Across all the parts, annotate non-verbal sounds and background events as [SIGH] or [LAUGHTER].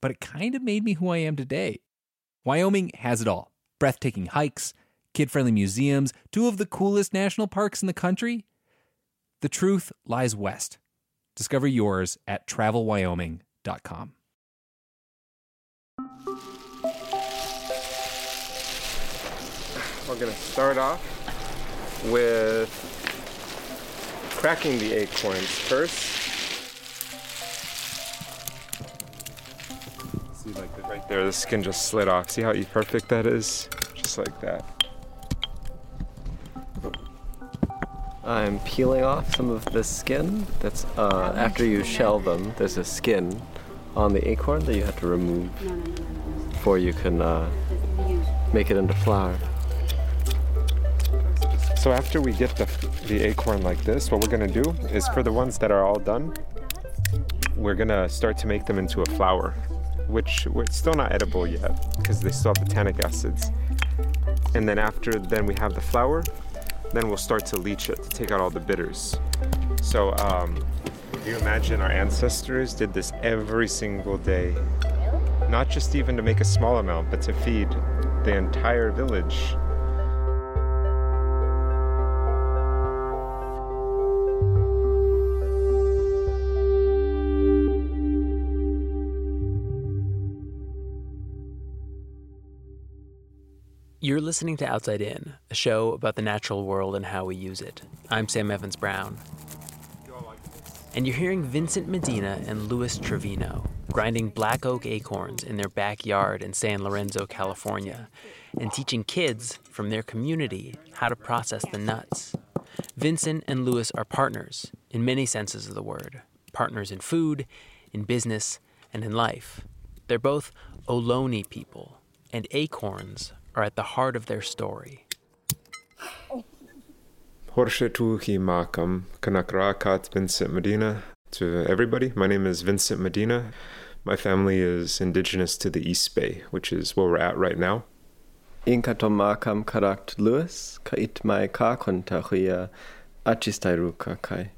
but it kind of made me who I am today. Wyoming has it all breathtaking hikes, kid friendly museums, two of the coolest national parks in the country. The truth lies west. Discover yours at travelwyoming.com. We're going to start off with cracking the acorns first. See, like the, right there, the skin just slid off. See how perfect that is? Just like that. I'm peeling off some of the skin. That's uh, after you shell them. There's a skin on the acorn that you have to remove before you can uh, make it into flour. So after we get the, the acorn like this, what we're gonna do is for the ones that are all done, we're gonna start to make them into a flour, which it's still not edible yet because they still have the tannic acids. And then after then we have the flour, then we'll start to leach it to take out all the bitters. So um, you imagine our ancestors did this every single day, not just even to make a small amount, but to feed the entire village. Listening to Outside In, a show about the natural world and how we use it. I'm Sam Evans Brown. And you're hearing Vincent Medina and Luis Trevino grinding black oak acorns in their backyard in San Lorenzo, California, and teaching kids from their community how to process the nuts. Vincent and Luis are partners in many senses of the word partners in food, in business, and in life. They're both Ohlone people, and acorns are at the heart of their story. Horshetuhi Makam, Kanakrakat Vincent Medina. To everybody, my name is Vincent Medina. My family is indigenous to the East Bay, which is where we're at right now. Inkatomakam karakt Luis, kait mai ka kontahuia achistairuka kai.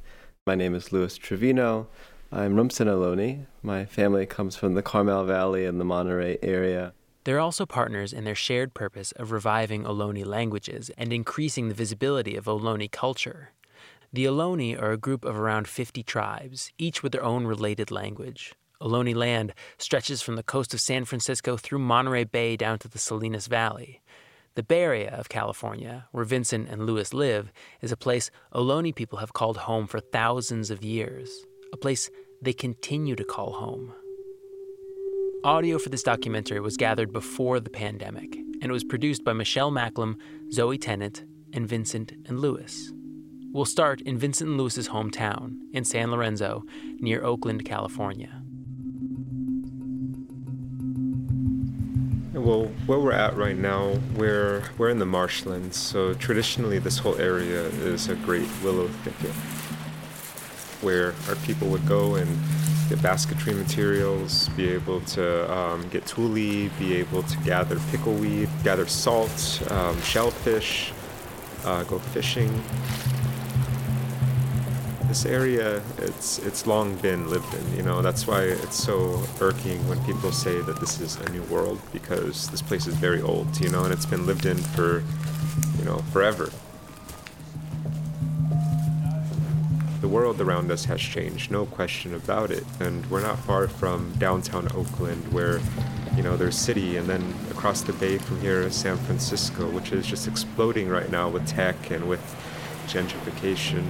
My name is Luis Trevino. I'm Rumsen Ohlone. My family comes from the Carmel Valley and the Monterey area. They're also partners in their shared purpose of reviving Ohlone languages and increasing the visibility of Ohlone culture. The Ohlone are a group of around 50 tribes, each with their own related language. Ohlone land stretches from the coast of San Francisco through Monterey Bay down to the Salinas Valley. The Bay Area of California, where Vincent and Luis live, is a place Ohlone people have called home for thousands of years, a place they continue to call home. Audio for this documentary was gathered before the pandemic, and it was produced by Michelle Macklem, Zoe Tennant, and Vincent and Luis. We'll start in Vincent and Luis's hometown in San Lorenzo, near Oakland, California. Well, where we're at right now, we're we're in the marshlands. So traditionally, this whole area is a great willow thicket, where our people would go and get basketry materials, be able to um, get tule, be able to gather pickleweed, gather salt, um, shellfish, uh, go fishing. This area, it's it's long been lived in. You know, that's why it's so irking when people say that this is a new world because this place is very old. You know, and it's been lived in for, you know, forever. World around us has changed, no question about it. And we're not far from downtown Oakland, where, you know, there's city, and then across the bay from here is San Francisco, which is just exploding right now with tech and with gentrification.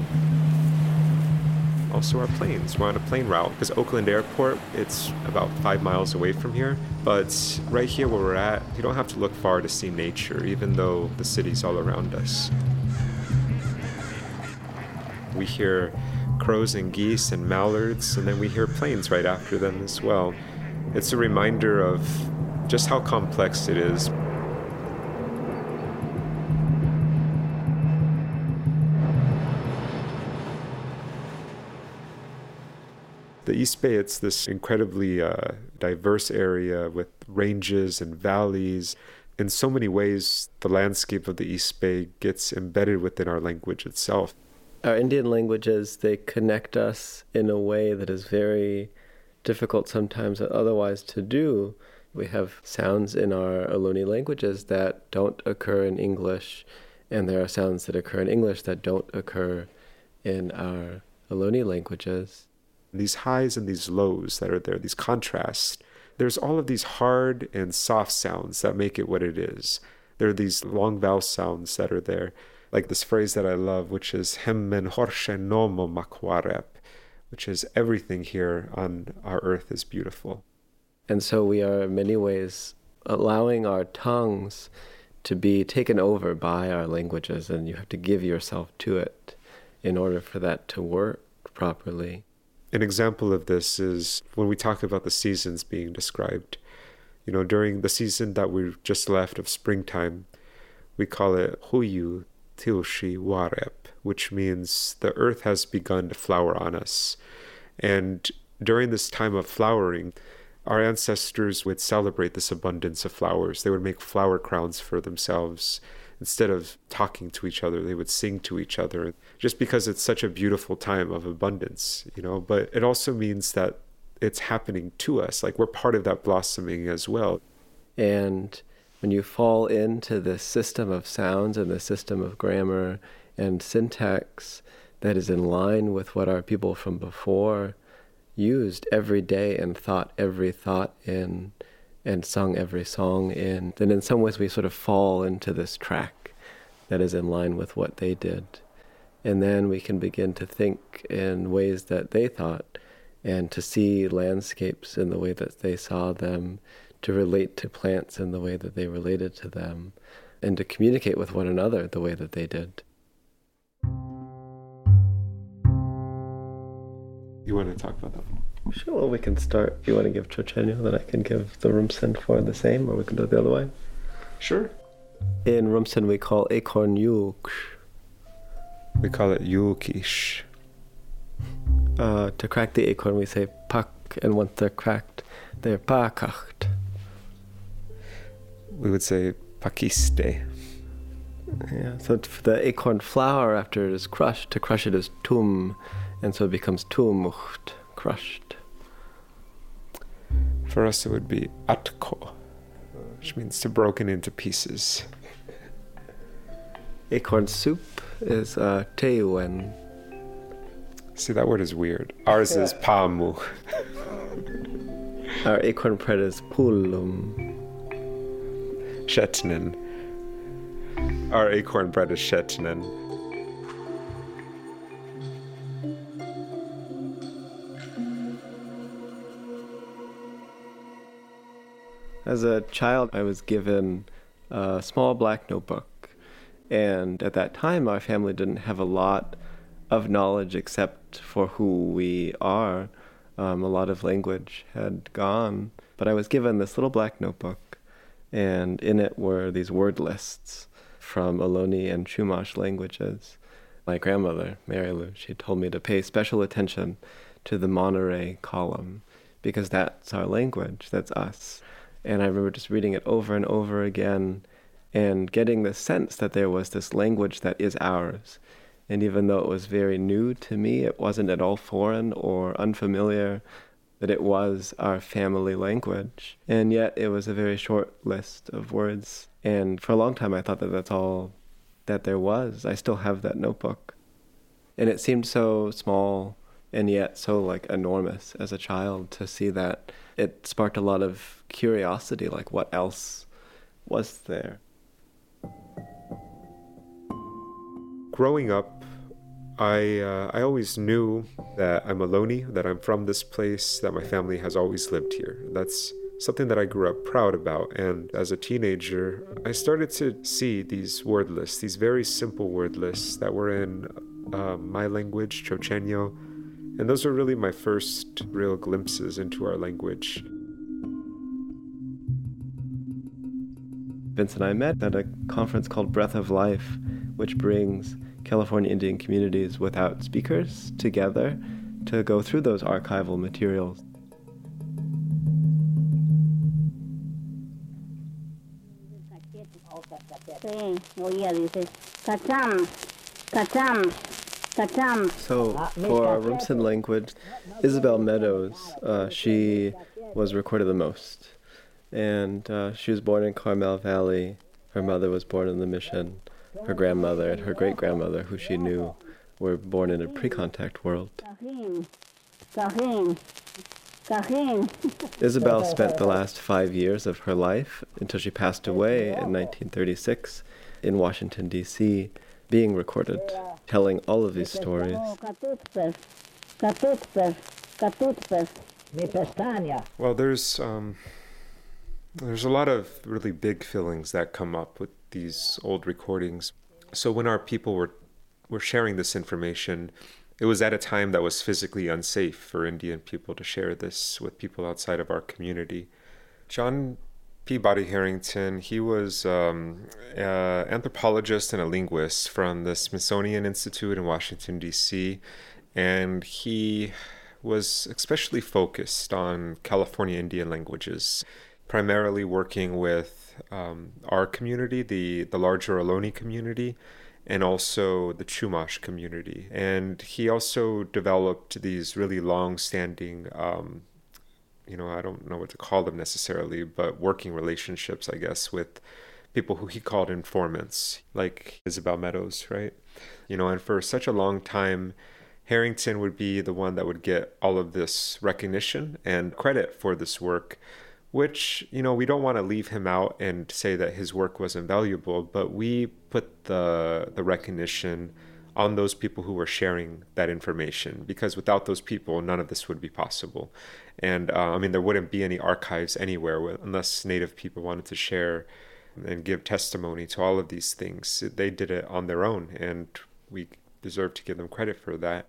Also, our planes. We're on a plane route because Oakland Airport, it's about five miles away from here. But right here where we're at, you don't have to look far to see nature, even though the city's all around us. We hear crows and geese and mallards, and then we hear planes right after them as well. It's a reminder of just how complex it is. The East Bay, it's this incredibly uh, diverse area with ranges and valleys. In so many ways, the landscape of the East Bay gets embedded within our language itself our Indian languages, they connect us in a way that is very difficult sometimes otherwise to do. We have sounds in our Ohlone languages that don't occur in English, and there are sounds that occur in English that don't occur in our Ohlone languages. These highs and these lows that are there, these contrasts, there's all of these hard and soft sounds that make it what it is. There are these long vowel sounds that are there like this phrase that I love, which is hemmen nomo makwarep, which is everything here on our earth is beautiful. And so we are in many ways allowing our tongues to be taken over by our languages, and you have to give yourself to it in order for that to work properly. An example of this is when we talk about the seasons being described. You know, during the season that we've just left of springtime, we call it huyu, Tilshi Warep, which means the earth has begun to flower on us. And during this time of flowering, our ancestors would celebrate this abundance of flowers. They would make flower crowns for themselves. Instead of talking to each other, they would sing to each other just because it's such a beautiful time of abundance, you know. But it also means that it's happening to us. Like we're part of that blossoming as well. And when you fall into this system of sounds and the system of grammar and syntax that is in line with what our people from before used every day and thought every thought in and sung every song in, then in some ways we sort of fall into this track that is in line with what they did. And then we can begin to think in ways that they thought and to see landscapes in the way that they saw them to relate to plants in the way that they related to them, and to communicate with one another the way that they did. You want to talk about that? Sure, well, we can start. If you want to give Chochenyo, then I can give the Rumsen for the same, or we can do it the other way. Sure. In Rumsen, we call acorn yuk. We call it yukish. Uh, to crack the acorn, we say pak, and once they're cracked, they're pakacht we would say pakiste. Yeah, so the acorn flower, after it is crushed, to crush it is tum, and so it becomes tumucht, crushed. For us, it would be atko, which means to broken into pieces. [LAUGHS] Acorn soup is uh, teuen. See, that word is weird. Ours is pamu. Our acorn bread is pulum. Shetnin. Our acorn bread is Shetnin. As a child, I was given a small black notebook. And at that time, our family didn't have a lot of knowledge except for who we are. Um, a lot of language had gone. But I was given this little black notebook and in it were these word lists from Ohlone and Chumash languages. My grandmother, Mary Lou, she told me to pay special attention to the Monterey column because that's our language, that's us. And I remember just reading it over and over again and getting the sense that there was this language that is ours And even though it was very new to me, it wasn't at all foreign or unfamiliar, that it was our family language. And yet it was a very short list of words. And for a long time, I thought that that's all that there was. I still have that notebook. And it seemed so small and yet so like enormous as a child to see that it sparked a lot of curiosity like what else was there growing up I uh, I always knew that I'm a Ohlone, that I'm from this place, that my family has always lived here. That's something that I grew up proud about. And as a teenager, I started to see these word lists, these very simple word lists that were in uh, my language, Chochenyo, and those were really my first real glimpses into our language. Vince and I met at a conference called Breath of Life, which brings California Indian communities without speakers together to go through those archival materials. So, for our Rumsen language, Isabel Meadows, uh, she was recorded the most. And uh, she was born in Carmel Valley. Her mother was born in the mission. Her grandmother and her great grandmother, who she knew, were born in a pre contact world. Isabel spent the last five years of her life until she passed away in 1936 in Washington, D.C., being recorded, telling all of these stories. Well, there's um, there's a lot of really big feelings that come up with these old recordings. So when our people were were sharing this information, it was at a time that was physically unsafe for Indian people to share this with people outside of our community. John Peabody Harrington, he was um, an anthropologist and a linguist from the Smithsonian Institute in Washington, D.C., and he was especially focused on California Indian languages, primarily working with um, our community, the, the larger Ohlone community, and also the Chumash community. And he also developed these really long standing um, you know, I don't know what to call them necessarily, but working relationships, I guess, with people who he called informants, like Isabel Meadows, right? You know, and for such a long time, Harrington would be the one that would get all of this recognition and credit for this work, which, you know, we don't want to leave him out and say that his work wasn't valuable, but we put the the recognition on those people who were sharing that information because without those people none of this would be possible. And uh, i mean there wouldn't be any archives anywhere unless native people wanted to share and give testimony to all of these things. They did it on their own and we deserve to give them credit for that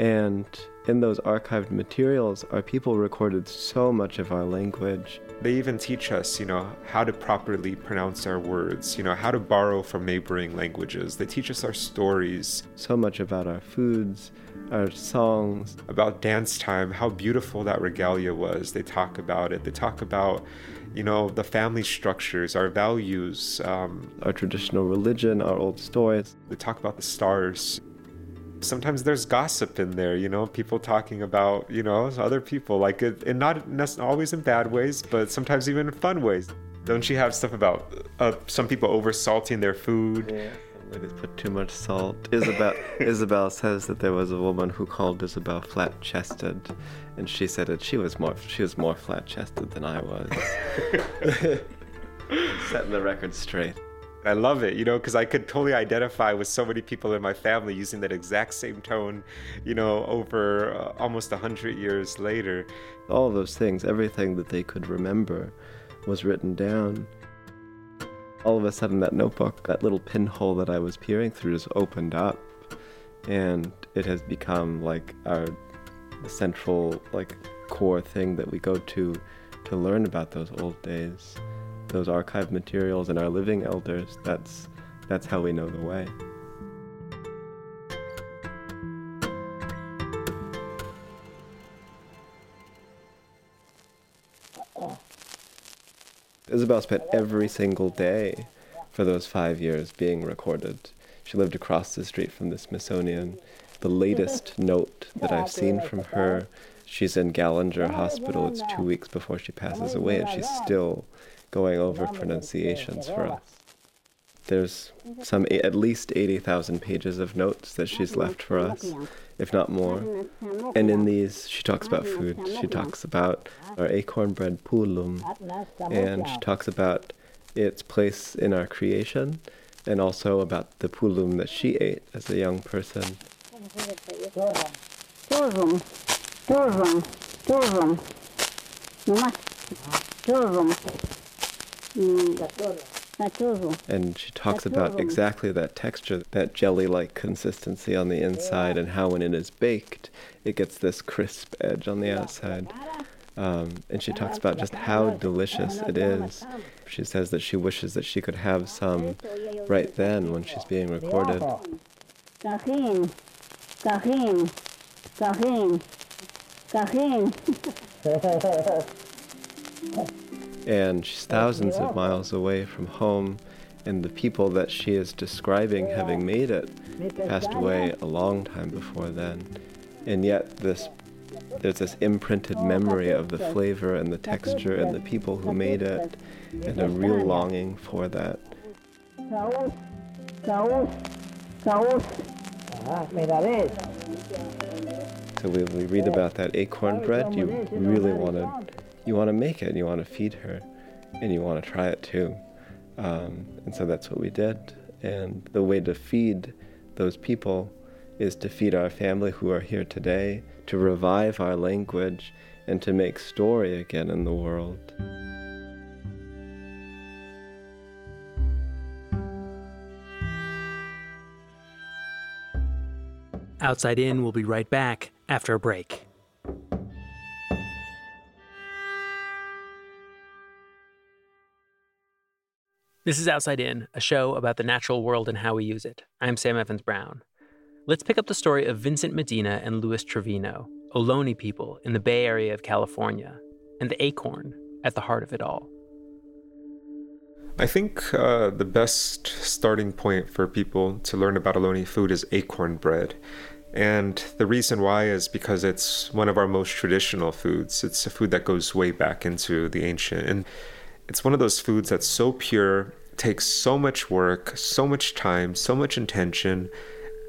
and in those archived materials, our people recorded so much of our language. They even teach us, you know, how to properly pronounce our words, you know, how to borrow from neighboring languages. They teach us our stories. So much about our foods, our songs. About dance time, how beautiful that regalia was. They talk about it. They talk about, you know, the family structures, our values, um, our traditional religion, our old stories. They talk about the stars sometimes there's gossip in there, you know, people talking about, you know, other people, like, it, and not always in bad ways, but sometimes even in fun ways. Don't you have stuff about uh, some people over salting their food? Yeah. Ladies put too much salt. Isabel [LAUGHS] Isabel says that there was a woman who called Isabel flat chested, and she said that she was more she was more flat chested than I was. [LAUGHS] Setting the record straight. I love it, you know, because I could totally identify with so many people in my family using that exact same tone, you know, over uh, almost a hundred years later. All those things, everything that they could remember, was written down. All of a sudden, that notebook, that little pinhole that I was peering through, just opened up, and it has become like our central, like core thing that we go to to learn about those old days those archive materials and our living elders, that's, that's how we know the way. Isabel spent every single day for those five years being recorded. She lived across the street from the Smithsonian. The latest [LAUGHS] note that I've seen from her, she's in Gallinger Hospital. It's two weeks before she passes away, and she's still going over pronunciations for us. There's some at least 80,000 pages of notes that she's left for us, if not more. And in these, she talks about food. She talks about our acorn bread pulum, and she talks about its place in our creation, and also about the pulum that she ate as a young person. Turum, turum, turum, turum, and she talks about exactly that texture, that jelly like consistency on the inside, and how when it is baked, it gets this crisp edge on the outside. Um, and she talks about just how delicious it is. She says that she wishes that she could have some right then when she's being recorded. Cajin, cajin, cajin, cajin. [LAUGHS] and she's thousands of miles away from home, and the people that she is describing having made it passed away a long time before then. And yet, this there's this imprinted memory of the flavor and the texture and the people who made it, and a real longing for that. So when we read about that acorn bread, you really want to you want to make it, and you want to feed her, and you want to try it too. Um, and so that's what we did. And the way to feed those people is to feed our family who are here today, to revive our language, and to make story again in the world. Outside In will be right back after a break. This is Outside In, a show about the natural world and how we use it. I'm Sam Evans Brown. Let's pick up the story of Vincent Medina and Luis Trevino, Ohlone people in the Bay Area of California, and the acorn at the heart of it all. I think uh, the best starting point for people to learn about Ohlone food is acorn bread. And the reason why is because it's one of our most traditional foods. It's a food that goes way back into the ancient. And it's one of those foods that's so pure, takes so much work, so much time, so much intention,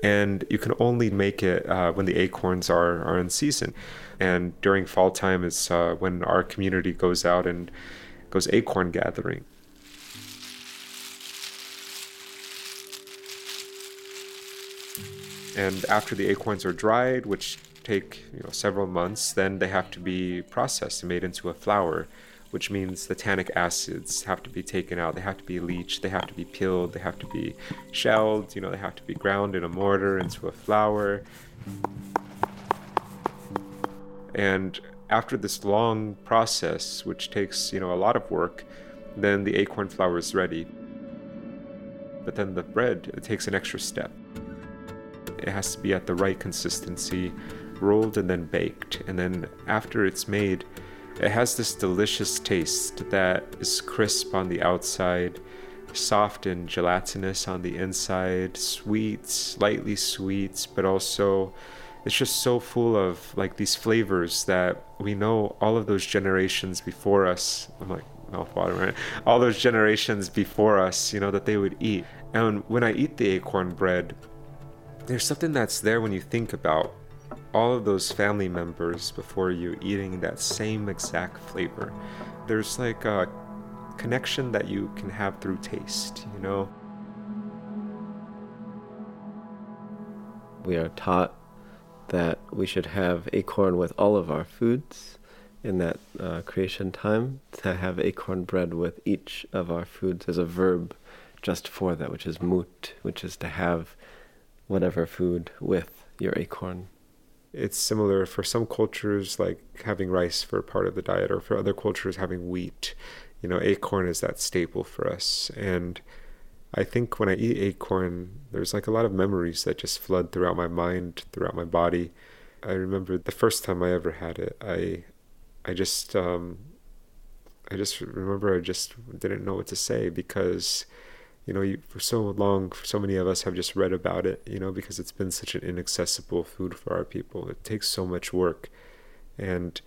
and you can only make it uh, when the acorns are, are in season. And during fall time is uh, when our community goes out and goes acorn gathering. And after the acorns are dried, which take you know several months, then they have to be processed and made into a flour which means the tannic acids have to be taken out. They have to be leached. They have to be peeled. They have to be shelled. You know, they have to be ground in a mortar into a flour. And after this long process, which takes you know a lot of work, then the acorn flour is ready. But then the bread it takes an extra step. It has to be at the right consistency, rolled and then baked. And then after it's made, it has this delicious taste that is crisp on the outside, soft and gelatinous on the inside, sweet, slightly sweet, but also it's just so full of like these flavors that we know all of those generations before us. I'm like mouthwater, right? All those generations before us, you know, that they would eat. And when I eat the acorn bread, there's something that's there when you think about all of those family members before you eating that same exact flavor. There's like a connection that you can have through taste, you know? We are taught that we should have acorn with all of our foods in that uh, creation time, to have acorn bread with each of our foods as a verb just for that, which is mut, which is to have whatever food with your acorn it's similar for some cultures like having rice for part of the diet or for other cultures having wheat. You know acorn is that staple for us. And i think when i eat acorn there's like a lot of memories that just flood throughout my mind throughout my body. I remember the first time i ever had it i i just um i just remember i just didn't know what to say because you know, you, for so long, for so many of us have just read about it, you know, because it's been such an inaccessible food for our people. It takes so much work. And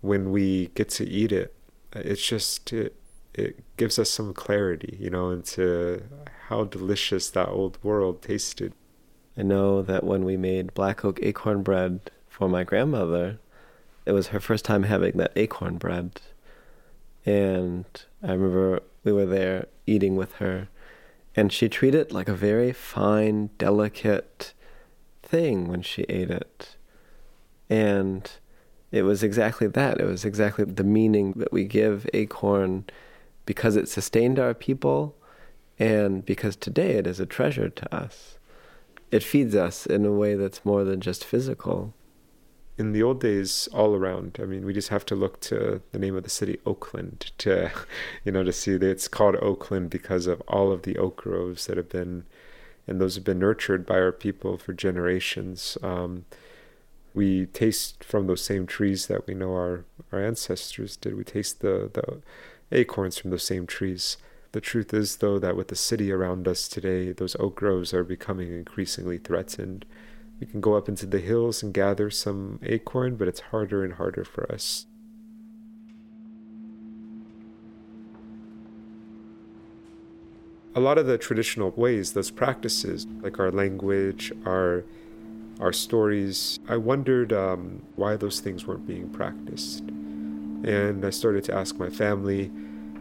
when we get to eat it, it's just, it, it gives us some clarity, you know, into how delicious that old world tasted. I know that when we made black oak acorn bread for my grandmother, it was her first time having that acorn bread. And I remember we were there eating with her, and she treated it like a very fine, delicate thing when she ate it. And it was exactly that. It was exactly the meaning that we give acorn because it sustained our people and because today it is a treasure to us. It feeds us in a way that's more than just physical. In the old days, all around, I mean, we just have to look to the name of the city, Oakland, to, you know, to see that it's called Oakland because of all of the oak groves that have been, and those have been nurtured by our people for generations. Um, we taste from those same trees that we know our, our ancestors did. We taste the, the acorns from those same trees. The truth is, though, that with the city around us today, those oak groves are becoming increasingly threatened. We can go up into the hills and gather some acorn, but it's harder and harder for us. A lot of the traditional ways, those practices, like our language, our our stories, I wondered um, why those things weren't being practiced. And I started to ask my family.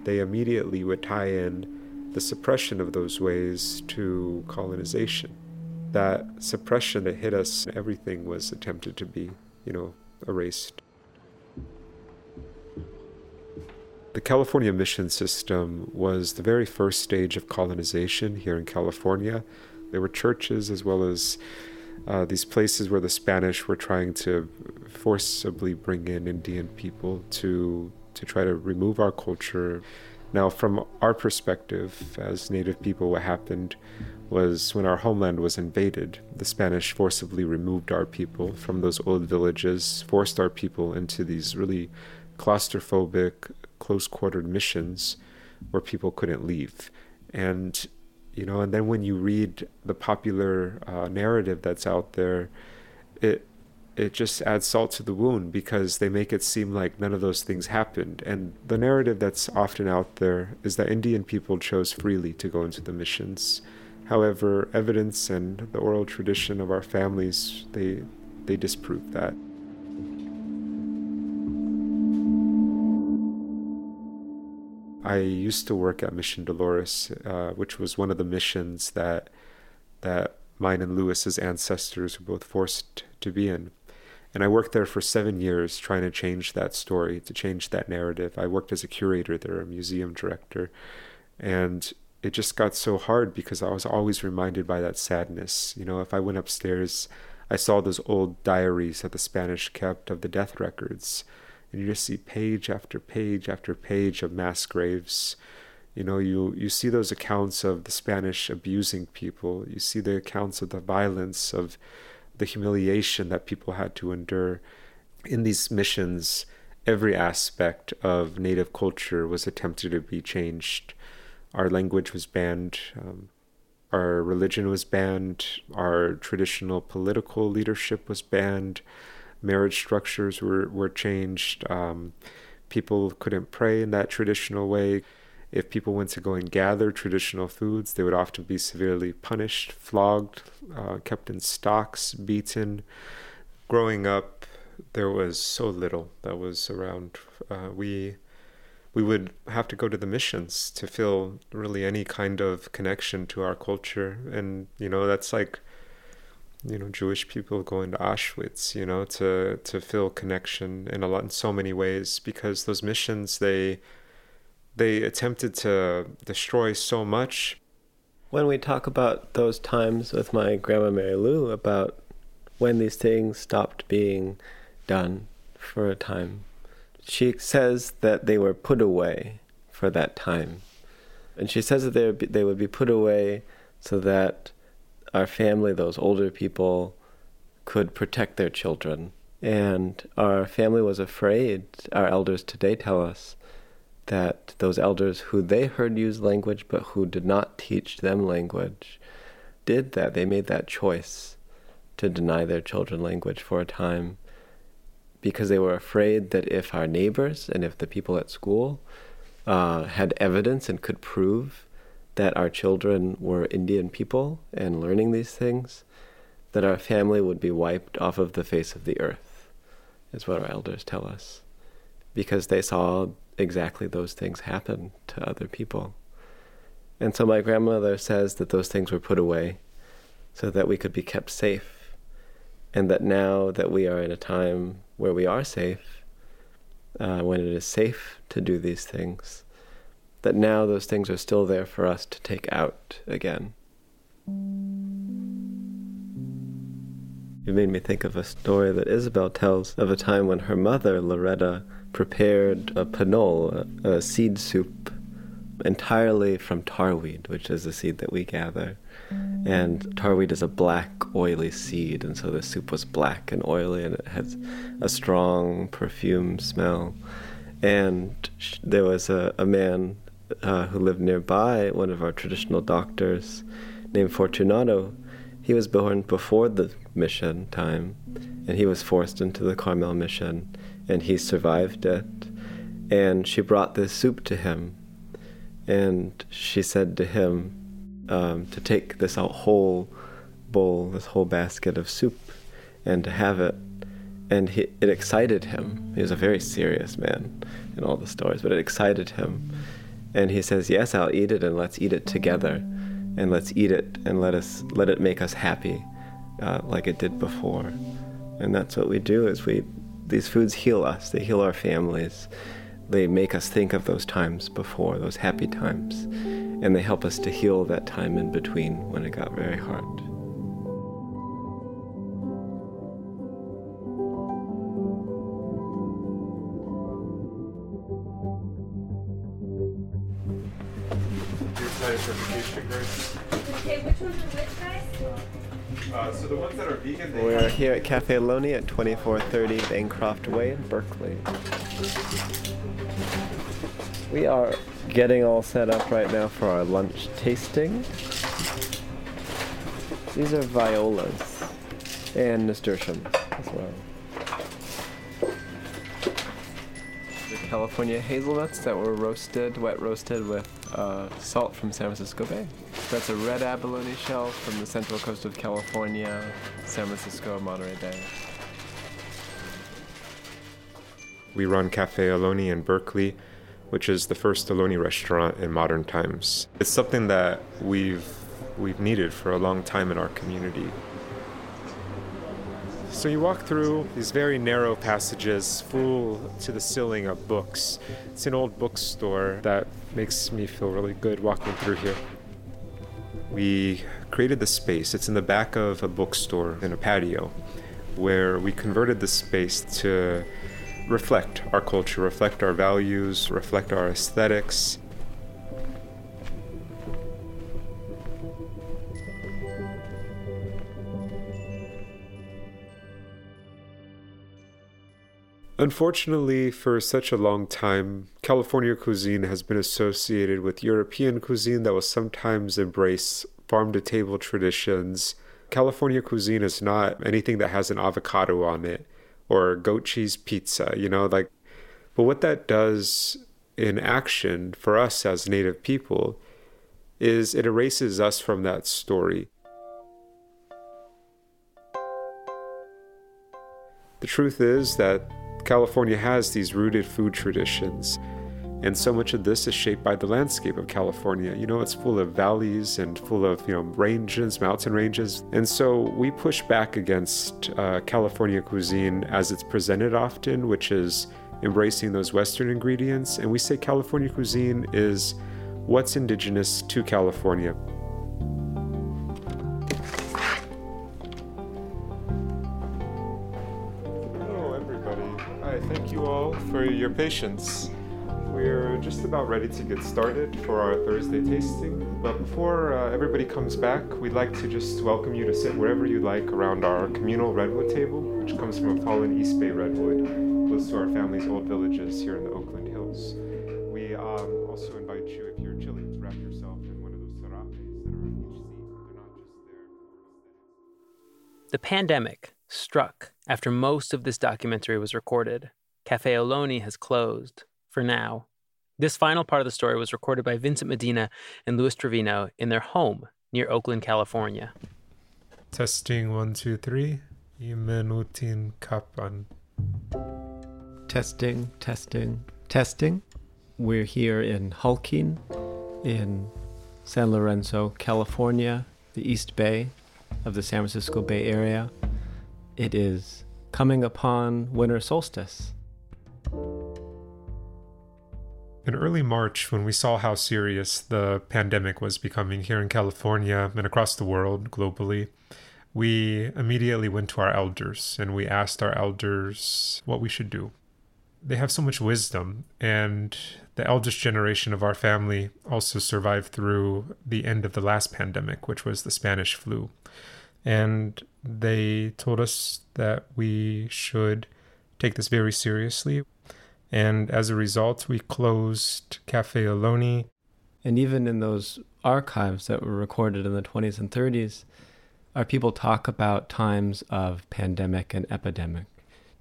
They immediately would tie in the suppression of those ways to colonization. That suppression that hit us, everything was attempted to be, you know, erased. The California mission system was the very first stage of colonization here in California. There were churches as well as uh, these places where the Spanish were trying to forcibly bring in Indian people to to try to remove our culture. Now, from our perspective as Native people, what happened was when our homeland was invaded, the Spanish forcibly removed our people from those old villages, forced our people into these really claustrophobic, close quartered missions where people couldn't leave. And you know and then when you read the popular uh, narrative that's out there it it just adds salt to the wound because they make it seem like none of those things happened. And the narrative that's often out there is that indian people chose freely to go into the missions. However evidence and the oral tradition of our families they they disprove that. I used to work at Mission Dolores, uh, which was one of the missions that that mine and Luis's ancestors were both forced to be in. And I worked there for seven years trying to change that story, to change that narrative. I worked as a curator there, a museum director. And it just got so hard because I was always reminded by that sadness. You know, if I went upstairs, I saw those old diaries that the Spanish kept of the death records and you just see page after page after page of mass graves. You know, you, you see those accounts of the Spanish abusing people. You see the accounts of the violence, of the humiliation that people had to endure. In these missions, every aspect of Native culture was attempted to be changed. Our language was banned, um, our religion was banned, our traditional political leadership was banned, marriage structures were, were changed. Um, people couldn't pray in that traditional way. If people went to go and gather traditional foods, they would often be severely punished, flogged, uh, kept in stocks, beaten. Growing up, there was so little that was around. Uh, we we would have to go to the missions to feel really any kind of connection to our culture, and you know that's like you know Jewish people going to Auschwitz, you know, to to feel connection in a lot in so many ways because those missions they they attempted to destroy so much. When we talk about those times with my grandma Mary Lou about when these things stopped being done for a time, she says that they were put away for that time. And she says that they would be, they would be put away so that our family, those older people, could protect their children. And our family was afraid, our elders today tell us, that those elders who they heard use language but who did not teach them language did that. They made that choice to deny their children language for a time because they were afraid that if our neighbors and if the people at school uh, had evidence and could prove that our children were Indian people and learning these things, that our family would be wiped off of the face of the earth, is what our elders tell us, because they saw exactly those things happen to other people. And so my grandmother says that those things were put away so that we could be kept safe, and that now that we are in a time where we are safe, uh, when it is safe to do these things, that now those things are still there for us to take out again. It made me think of a story that Isabel tells of a time when her mother, Loretta, prepared a panol, a, seed soup, entirely from tarweed, which is a seed that we gather. And tarweed is a black, oily seed, and so the soup was black and oily, and it has a strong perfume smell. And there was a, a man uh, who lived nearby, one of our traditional doctors, named Fortunato. He was born before the mission time, and he was forced into the Carmel mission, and he survived it. And she brought this soup to him, and she said to him um, to take this whole bowl, this whole basket of soup, and to have it. And he, it excited him. He was a very serious man in all the stories, but it excited him. And he says, "Yes, I'll eat it, and let's eat it together, and let's eat it, and let us let it make us happy, uh, like it did before." And that's what we do. Is we these foods heal us. They heal our families. They make us think of those times before, those happy times, and they help us to heal that time in between when it got very hard. Okay, which ones are which guys? Uh, so the ones that are vegan, We are here at Cafe Ohlone at 2430 Bancroft Way in Berkeley. We are getting all set up right now for our lunch tasting. These are violas and nasturtiums as well. California hazelnuts that were roasted, wet roasted with uh, salt from San Francisco Bay. That's a red abalone shell from the central coast of California, San Francisco, Monterey Bay. We run Cafe Ohlone in Berkeley, which is the first Ohlone restaurant in modern times. It's something that we've we've needed for a long time in our community. So you walk through these very narrow passages full to the ceiling of books. It's an old bookstore that makes me feel really good walking through here. We created the space. It's in the back of a bookstore in a patio where we converted the space to reflect our culture, reflect our values, reflect our aesthetics. Unfortunately, for such a long time, California cuisine has been associated with European cuisine that will sometimes embrace farm to table traditions. California cuisine is not anything that has an avocado on it or goat cheese pizza, you know, like, but what that does in action for us as Native people is it erases us from that story. The truth is that California has these rooted food traditions, and so much of this is shaped by the landscape of California. You know, it's full of valleys and full of, you know, ranges, mountain ranges. And so we push back against uh, California cuisine as it's presented often, which is embracing those Western ingredients. And we say California cuisine is what's indigenous to California. your patience. We're just about ready to get started for our Thursday tasting. But before uh, everybody comes back, we'd like to just welcome you to sit wherever you like around our communal redwood table, which comes from a fallen East Bay redwood close to our family's old villages here in the Oakland Hills. We um, also invite you, if you're chilly, to wrap yourself in one of those serapes that are on each seat. They're not just there. The pandemic struck after most of this documentary was recorded. Cafe Ohlone has closed, for now. This final part of the story was recorded by Vincent Medina and Luis Trevino in their home near Oakland, California. Testing one, two, three. Imenutin kapan. Testing, testing, testing. We're here in Huichin, in San Lorenzo, California, the East Bay of the San Francisco Bay Area. It is coming upon winter solstice. In early March, when we saw how serious the pandemic was becoming here in California and across the world globally, we immediately went to our elders and we asked our elders what we should do. They have so much wisdom, and the eldest generation of our family also survived through the end of the last pandemic, which was the Spanish flu. And they told us that we should take this very seriously. And as a result, we closed Cafe Ohlone. And even in those archives that were recorded in the 20s and 30s, our people talk about times of pandemic and epidemic,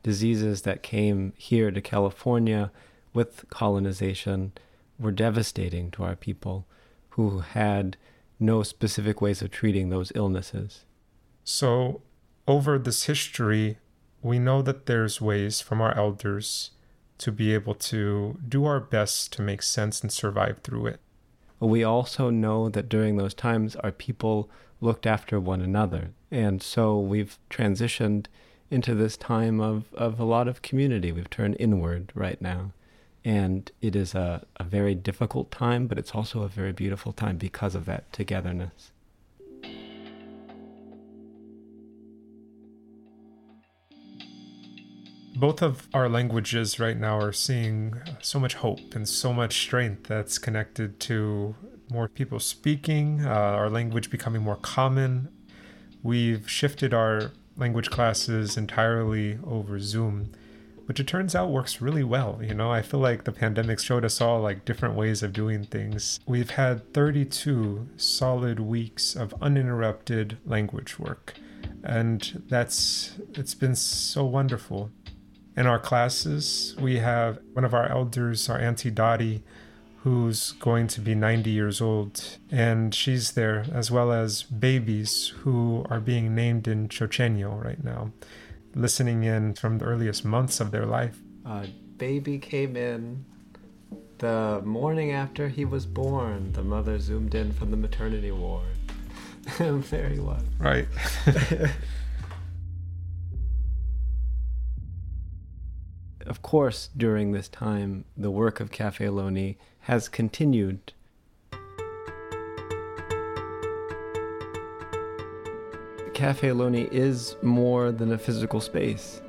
diseases that came here to California with colonization were devastating to our people who had no specific ways of treating those illnesses. So, over this history, we know that there's ways from our elders to be able to do our best to make sense and survive through it. We also know that during those times, our people looked after one another. And so we've transitioned into this time of, of a lot of community. We've turned inward right now. And it is a, a very difficult time, but it's also a very beautiful time because of that togetherness. Both of our languages right now are seeing so much hope and so much strength that's connected to more people speaking, uh, our language becoming more common. We've shifted our language classes entirely over Zoom, which it turns out works really well. You know, I feel like the pandemic showed us all like different ways of doing things. We've had 32 solid weeks of uninterrupted language work. And that's it's been so wonderful. In our classes, we have one of our elders, our Auntie Dottie, who's going to be 90 years old, and she's there, as well as babies who are being named in Chochenyo right now, listening in from the earliest months of their life. A baby came in the morning after he was born. The mother zoomed in from the maternity ward. [LAUGHS] Very well. Right. [LAUGHS] of course, during this time, the work of Cafe Ohlone has continued. Cafe Ohlone is more than a physical space.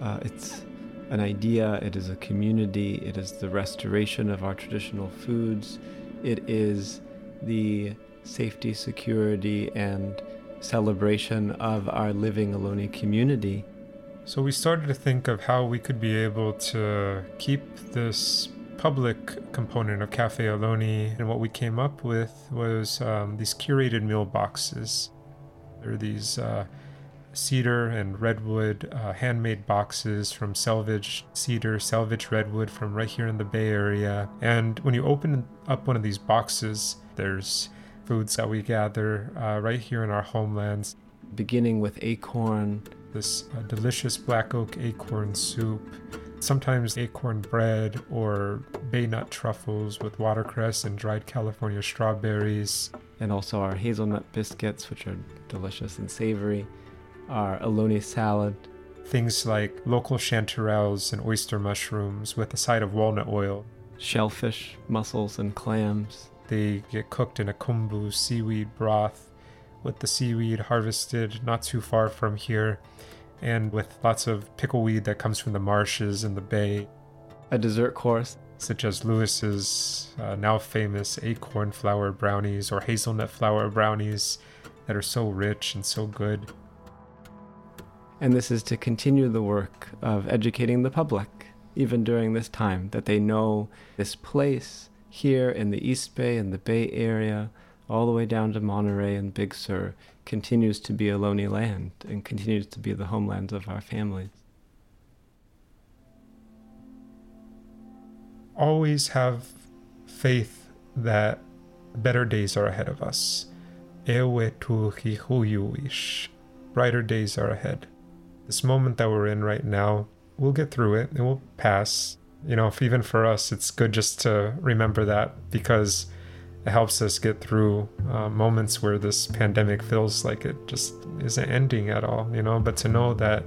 Uh, it's an idea, it is a community, it is the restoration of our traditional foods, it is the safety, security, and celebration of our living Ohlone community. So we started to think of how we could be able to keep this public component of Cafe Ohlone, and what we came up with was um, these curated meal boxes. There are these uh, cedar and redwood uh, handmade boxes from Selvage Cedar, Selvage Redwood from right here in the Bay Area. And when you open up one of these boxes, there's foods that we gather uh, right here in our homelands. Beginning with acorn, this uh, delicious black oak acorn soup, sometimes acorn bread or bay nut truffles with watercress and dried California strawberries. And also our hazelnut biscuits, which are delicious and savory, our Ohlone salad. Things like local chanterelles and oyster mushrooms with a side of walnut oil. Shellfish, mussels, and clams. They get cooked in a kombu seaweed broth with the seaweed harvested not too far from here and with lots of pickleweed that comes from the marshes in the bay. A dessert course. Such as Lewis's uh, now famous acorn flour brownies or hazelnut flour brownies that are so rich and so good. And this is to continue the work of educating the public, even during this time, that they know this place here in the East Bay and the Bay Area all the way down to Monterey and Big Sur, continues to be Ohlone land and continues to be the homeland of our families. Always have faith that better days are ahead of us. Ewe tu hihuyuish. Brighter days are ahead. This moment that we're in right now, we'll get through it. It will pass. You know, if even for us, it's good just to remember that because it helps us get through uh, moments where this pandemic feels like it just isn't ending at all, you know. But to know that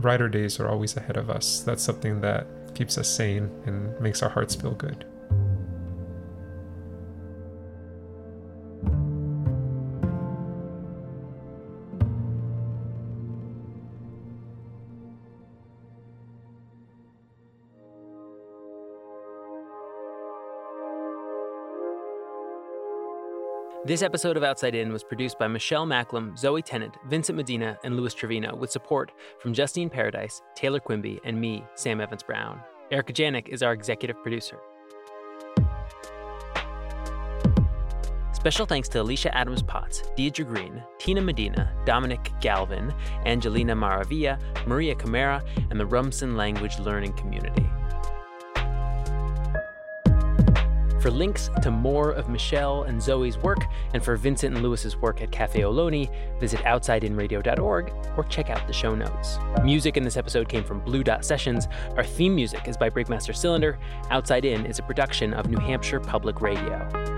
brighter days are always ahead of us, that's something that keeps us sane and makes our hearts feel good. This episode of Outside In was produced by Michelle Macklem, Zoe Tennant, Vincent Medina, and Louis Trevino, with support from Justine Paradise, Taylor Quimby, and me, Sam Evans Brown. Erika Janik is our executive producer. Special thanks to Alicia Adams Potts, Deidre Green, Tina Medina, Dominic Galvin, Angelina Maravilla, Maria Camara, and the Rumsen Language Learning Community. For links to more of Michelle and Zoe's work, and for Vincent and Louis's work at Cafe Ohlone, visit outsideinradio.org or check out the show notes. Music in this episode came from Blue Dot Sessions. Our theme music is by Breakmaster Cylinder. Outside In is a production of New Hampshire Public Radio.